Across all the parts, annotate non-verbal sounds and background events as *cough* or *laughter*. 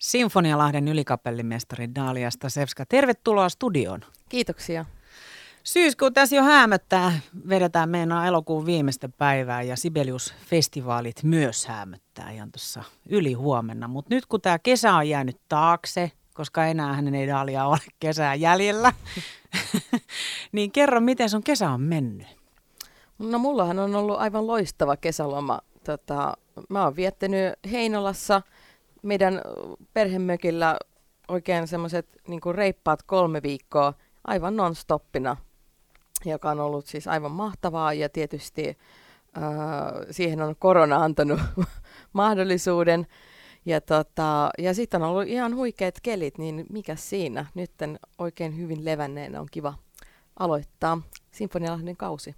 Sinfonialahden ylikapellimestari Dalia Stasevska. Tervetuloa studioon. Kiitoksia. Syyskuu tässä jo häämöttää. Vedetään meidän elokuun viimeistä päivää ja Sibelius-festivaalit myös häämöttää ihan tuossa yli huomenna. Mutta nyt kun tämä kesä on jäänyt taakse, koska enää hänen ei Dalia ole kesää jäljellä, *laughs* niin kerro, miten sun kesä on mennyt? No mullahan on ollut aivan loistava kesäloma. Tota, mä oon viettänyt Heinolassa meidän perhemökillä oikein semmoiset niin reippaat kolme viikkoa aivan non-stoppina, joka on ollut siis aivan mahtavaa ja tietysti äh, siihen on korona antanut *laughs* mahdollisuuden. Ja, tota, ja sitten on ollut ihan huikeat kelit, niin mikä siinä? Nyt oikein hyvin levänneenä on kiva aloittaa Sinfonialahden kausi.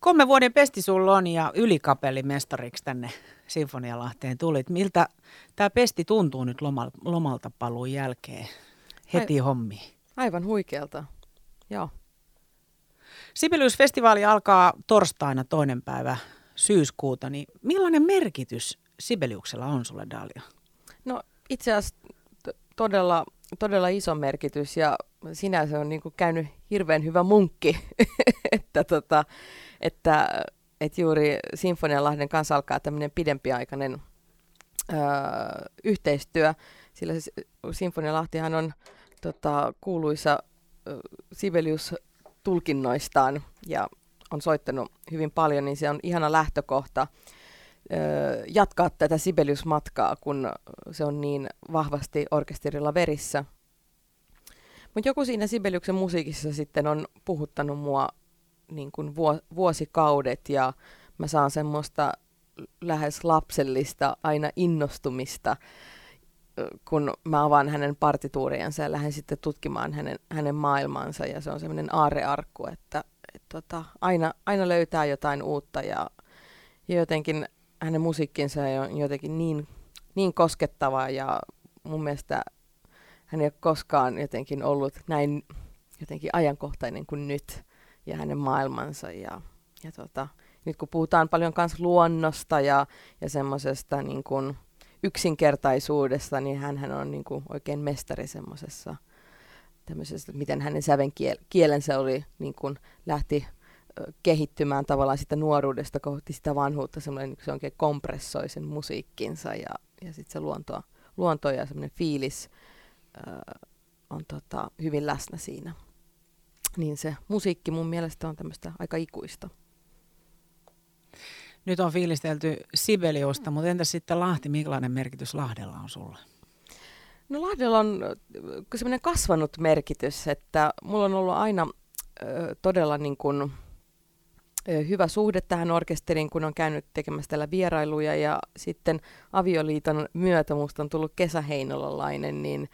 Kolme vuoden pesti sulla on ja ylikapellimestariksi tänne Sinfonialahteen tulit. Miltä tämä pesti tuntuu nyt lomalta paluun jälkeen heti Ai, hommi? Aivan huikealta, joo. Sibelius-festivaali alkaa torstaina toinen päivä syyskuuta, niin millainen merkitys Sibeliuksella on sulle, Dalia? No itse asiassa todella, todella iso merkitys ja sinänsä on niin kuin käynyt hirveän hyvä munkki, *laughs* että, tota, että, että juuri Sinfonialahden kanssa alkaa tämmöinen pidempiaikainen öö, yhteistyö, sillä Sinfonialahtihan on tota, kuuluisa ö, Sibelius-tulkinnoistaan ja on soittanut hyvin paljon, niin se on ihana lähtökohta jatkaa tätä Sibelius-matkaa, kun se on niin vahvasti orkesterilla verissä. Mutta joku siinä Sibeliuksen musiikissa sitten on puhuttanut mua niin kuin vuosikaudet ja mä saan semmoista lähes lapsellista aina innostumista, kun mä avaan hänen partituuriansa ja lähden sitten tutkimaan hänen, hänen maailmansa ja se on semmoinen aarrearkku, että et tota, aina, aina löytää jotain uutta ja, ja jotenkin hänen musiikkinsa on jotenkin niin, niin koskettava ja mun mielestä hän ei ole koskaan jotenkin ollut näin jotenkin ajankohtainen kuin nyt ja hänen maailmansa. Ja, ja tota, nyt kun puhutaan paljon myös luonnosta ja, ja semmoisesta niin kuin yksinkertaisuudesta, niin hän on niin kuin oikein mestari semmoisessa tämmöisessä, miten hänen säven kielensä oli, niin kuin lähti kehittymään tavallaan sitä nuoruudesta kohti sitä vanhuutta, semmoinen, se oikein kompressoi sen musiikkinsa ja, ja sitten se luonto, luonto ja semmoinen fiilis on tota, hyvin läsnä siinä. Niin se musiikki mun mielestä on tämmöistä aika ikuista. Nyt on fiilistelty Sibeliusta, mutta entä sitten Lahti, millainen merkitys Lahdella on sulle? No Lahdella on semmoinen kasvanut merkitys, että mulla on ollut aina ö, todella niin kuin, hyvä suhde tähän orkesteriin, kun on käynyt tekemässä täällä vierailuja ja sitten avioliiton myötä musta on tullut kesäheinolalainen, niin,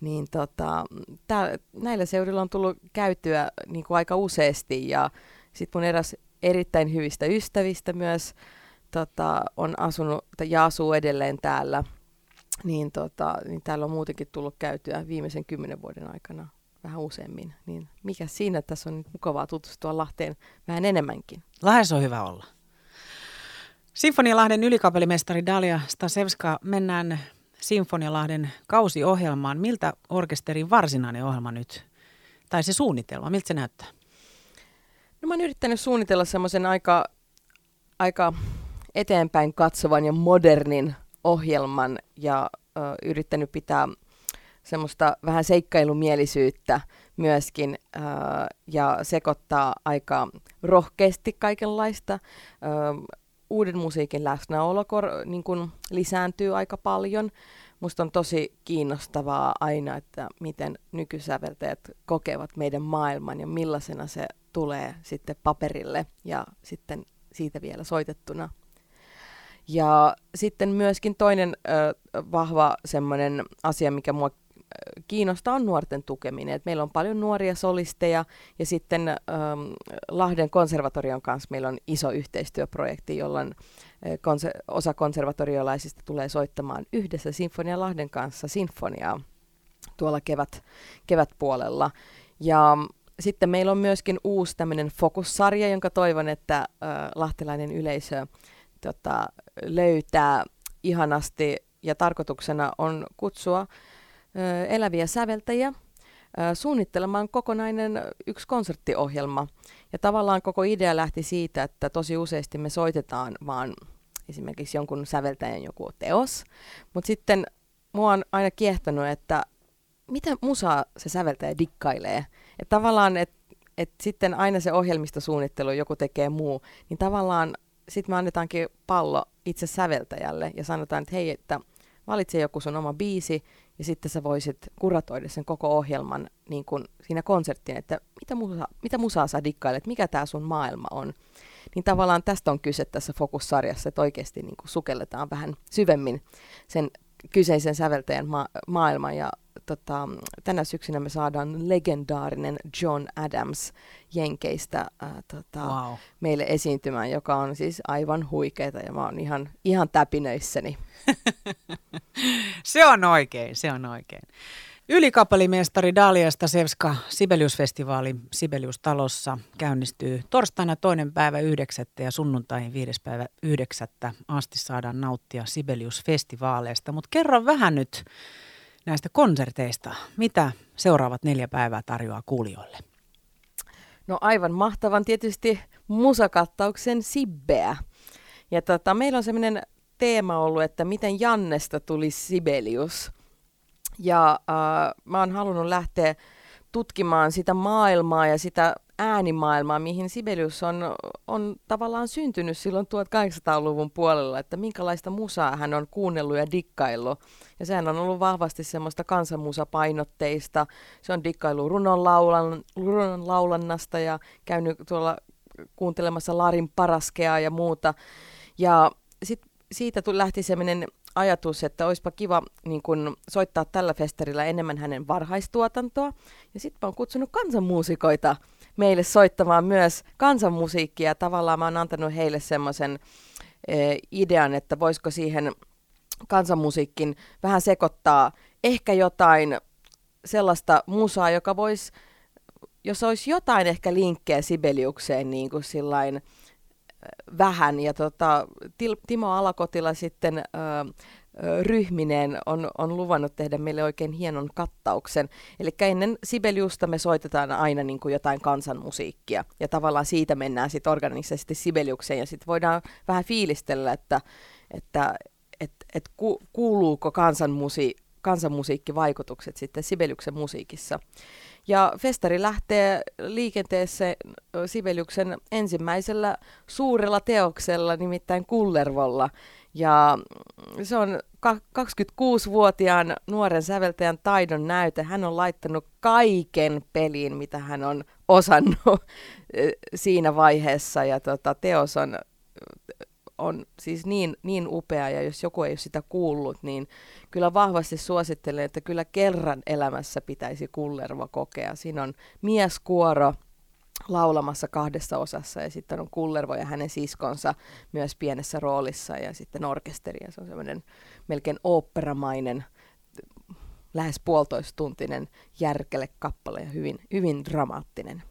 niin tota, tää, näillä seuduilla on tullut käytyä niin kuin aika useasti ja sitten mun eräs erittäin hyvistä ystävistä myös tota, on asunut ja asuu edelleen täällä, niin, tota, niin täällä on muutenkin tullut käytyä viimeisen kymmenen vuoden aikana vähän useammin, niin mikä siinä, tässä on mukavaa tutustua Lahteen vähän enemmänkin. Lahdessa on hyvä olla. Sinfonialahden ylikapellimestari Dalia Stasevska, mennään Sinfonialahden kausiohjelmaan. Miltä orkesterin varsinainen ohjelma nyt, tai se suunnitelma, miltä se näyttää? No mä oon yrittänyt suunnitella semmoisen aika, aika eteenpäin katsovan ja modernin ohjelman ja ö, yrittänyt pitää semmoista vähän seikkailumielisyyttä myöskin äh, ja sekoittaa aika rohkeasti kaikenlaista. Äh, uuden musiikin läsnäolo kor, niin kun lisääntyy aika paljon. Musta on tosi kiinnostavaa aina, että miten nykysäveltäjät kokevat meidän maailman ja millaisena se tulee sitten paperille ja sitten siitä vielä soitettuna. Ja sitten myöskin toinen ö, vahva semmoinen asia, mikä mua kiinnostaa nuorten tukeminen. Et meillä on paljon nuoria solisteja ja sitten ähm, Lahden konservatorion kanssa meillä on iso yhteistyöprojekti, jolloin äh, konser- osa konservatoriolaisista tulee soittamaan yhdessä Sinfonia Lahden kanssa sinfoniaa tuolla kevät, kevätpuolella. Ja sitten meillä on myöskin uusi tämmöinen fokussarja, jonka toivon, että äh, lahtelainen yleisö tota, löytää ihanasti ja tarkoituksena on kutsua eläviä säveltäjiä suunnittelemaan kokonainen yksi konserttiohjelma. Ja tavallaan koko idea lähti siitä, että tosi useasti me soitetaan vaan esimerkiksi jonkun säveltäjän joku teos, mutta sitten mua on aina kiehtonut, että miten musaa se säveltäjä dikkailee. Että tavallaan, että et sitten aina se ohjelmistosuunnittelu, joku tekee muu, niin tavallaan sitten me annetaankin pallo itse säveltäjälle ja sanotaan, että hei, että valitse joku sun oma biisi ja sitten sä voisit kuratoida sen koko ohjelman niin kuin siinä konserttiin, että mitä, musa, mitä musaa sä dikkailet, mikä tämä sun maailma on. Niin tavallaan tästä on kyse tässä Fokus-sarjassa, että oikeasti niin kuin sukelletaan vähän syvemmin sen kyseisen säveltäjän ma- maailman ja tota, tänä syksynä me saadaan legendaarinen John Adams Jenkeistä äh, tota, wow. meille esiintymään, joka on siis aivan huikeeta ja mä oon ihan, ihan täpinöissäni. *laughs* se on oikein, se on oikein. Ylikapellimestari Dalia Stasevska Sibelius-festivaali Sibelius-talossa käynnistyy torstaina toinen päivä 9. ja sunnuntaihin 5. päivä 9. asti saadaan nauttia Sibelius-festivaaleista. Mutta kerro vähän nyt näistä konserteista. Mitä seuraavat neljä päivää tarjoaa kuulijoille? No aivan mahtavan tietysti musakattauksen Sibbeä. Ja tota, meillä on sellainen teema ollut, että miten Jannesta tuli Sibelius. Ja äh, mä oon halunnut lähteä tutkimaan sitä maailmaa ja sitä äänimaailmaa, mihin Sibelius on, on tavallaan syntynyt silloin 1800-luvun puolella, että minkälaista musaa hän on kuunnellut ja dikkaillut. Ja sehän on ollut vahvasti semmoista kansanmusapainotteista. Se on dikkailu runon, laulan, runon laulannasta ja käynyt tuolla kuuntelemassa Larin paraskea ja muuta. Ja sit siitä tuli, lähti semmoinen ajatus, että olisipa kiva niin kun, soittaa tällä festarilla enemmän hänen varhaistuotantoa. Ja sitten mä oon kutsunut kansanmuusikoita meille soittamaan myös kansanmusiikkia. Tavallaan mä oon antanut heille semmoisen e, idean, että voisiko siihen kansanmusiikkin vähän sekoittaa ehkä jotain sellaista musaa, joka voisi, jos olisi jotain ehkä linkkejä Sibeliukseen niin kuin sillain, vähän. Ja tota, Timo Alakotila sitten ryhmineen on, on luvannut tehdä meille oikein hienon kattauksen. Eli ennen Sibeliusta me soitetaan aina niin kuin jotain kansanmusiikkia, ja tavallaan siitä mennään sitten organisesti Sibeliukseen, ja sitten voidaan vähän fiilistellä, että, että et, et ku, kuuluuko kansanmusi, kansanmusiikkivaikutukset sitten Sibeliuksen musiikissa. Ja festari lähtee liikenteessä Sibeliuksen ensimmäisellä suurella teoksella, nimittäin Kullervolla. Ja se on 26-vuotiaan nuoren säveltäjän taidon näyte. Hän on laittanut kaiken peliin, mitä hän on osannut *laughs* siinä vaiheessa. Ja tota, teos on, on siis niin, niin upea, ja jos joku ei ole sitä kuullut, niin kyllä vahvasti suosittelen, että kyllä kerran elämässä pitäisi Kullervo kokea. Siinä on mieskuoro, laulamassa kahdessa osassa ja sitten on Kullervo ja hänen siskonsa myös pienessä roolissa ja sitten orkesteri ja se on semmoinen melkein oopperamainen lähes puolitoistuntinen järkele kappale ja hyvin, hyvin dramaattinen.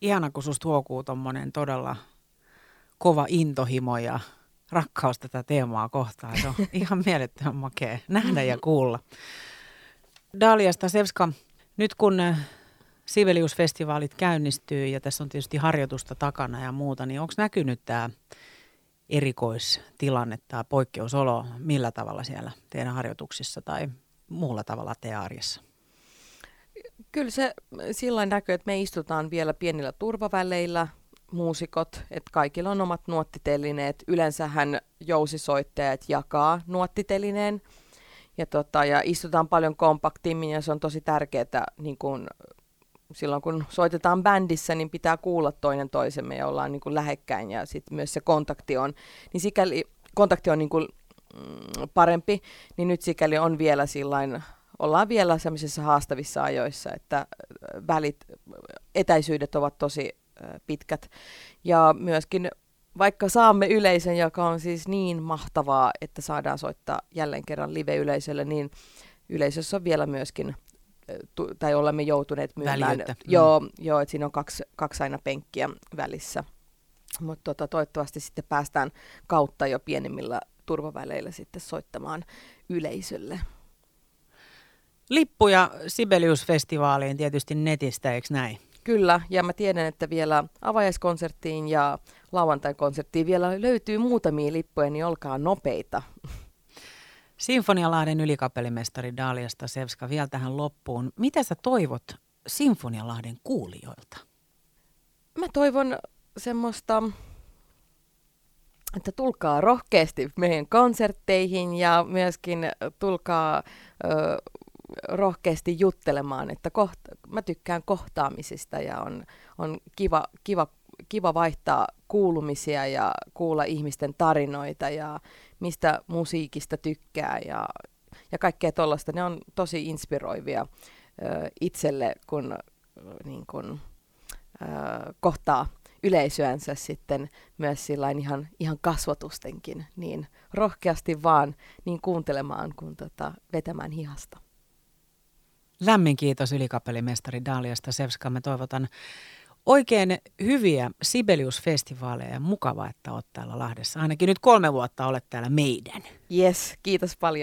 Ihana, kun susta huokuu tuommoinen todella kova intohimo ja rakkaus tätä teemaa kohtaan. Se on *laughs* ihan mielettömän makea nähdä ja kuulla. Dalia Stasevska, nyt kun Siveliusfestivaalit käynnistyy ja tässä on tietysti harjoitusta takana ja muuta, niin onko näkynyt tämä erikoistilanne, tämä poikkeusolo, millä tavalla siellä teidän harjoituksissa tai muulla tavalla teidän arjessa? Kyllä se sillä näkyy, että me istutaan vielä pienillä turvaväleillä, muusikot, että kaikilla on omat nuottitelineet. Yleensähän jousisoittajat jakaa nuottitelineen ja, tota, ja istutaan paljon kompaktimmin ja se on tosi tärkeää niin kun silloin kun soitetaan bändissä, niin pitää kuulla toinen toisemme ja ollaan niin kuin lähekkäin ja sitten myös se kontakti on, niin sikäli kontakti on niin kuin, mm, parempi, niin nyt sikäli on vielä sillain, ollaan vielä sellaisissa haastavissa ajoissa, että välit, etäisyydet ovat tosi pitkät ja myöskin vaikka saamme yleisön, joka on siis niin mahtavaa, että saadaan soittaa jälleen kerran live-yleisölle, niin yleisössä on vielä myöskin tai olemme joutuneet myymään. Mm. Joo, joo että siinä on kaksi, kaksi aina penkkiä välissä. Mutta tota, toivottavasti sitten päästään kautta jo pienemmillä turvaväleillä sitten soittamaan yleisölle. Lippuja Sibelius-festivaaliin tietysti netistä, eikö näin? Kyllä, ja mä tiedän, että vielä avajaiskonserttiin ja lauantai-konserttiin vielä löytyy muutamia lippuja, niin olkaa nopeita. Sinfonialahden ylikapellimestari Dalia Stasevska vielä tähän loppuun. Mitä sä toivot Sinfonialahden kuulijoilta? Mä toivon semmoista, että tulkaa rohkeasti meidän konsertteihin ja myöskin tulkaa ö, rohkeasti juttelemaan, että kohta, mä tykkään kohtaamisista ja on, on kiva, kiva, kiva vaihtaa kuulumisia ja kuulla ihmisten tarinoita ja mistä musiikista tykkää ja, ja kaikkea tuollaista. Ne on tosi inspiroivia ö, itselle, kun, niin kun ö, kohtaa yleisöänsä sitten myös sillain ihan, ihan kasvatustenkin, niin rohkeasti vaan niin kuuntelemaan kuin tota, vetämään hihasta. Lämmin kiitos ylikapellimestari Daliasta Sevska. Me toivotan oikein hyviä Sibelius-festivaaleja ja mukavaa, että olet täällä Lahdessa. Ainakin nyt kolme vuotta olet täällä meidän. Yes, kiitos paljon.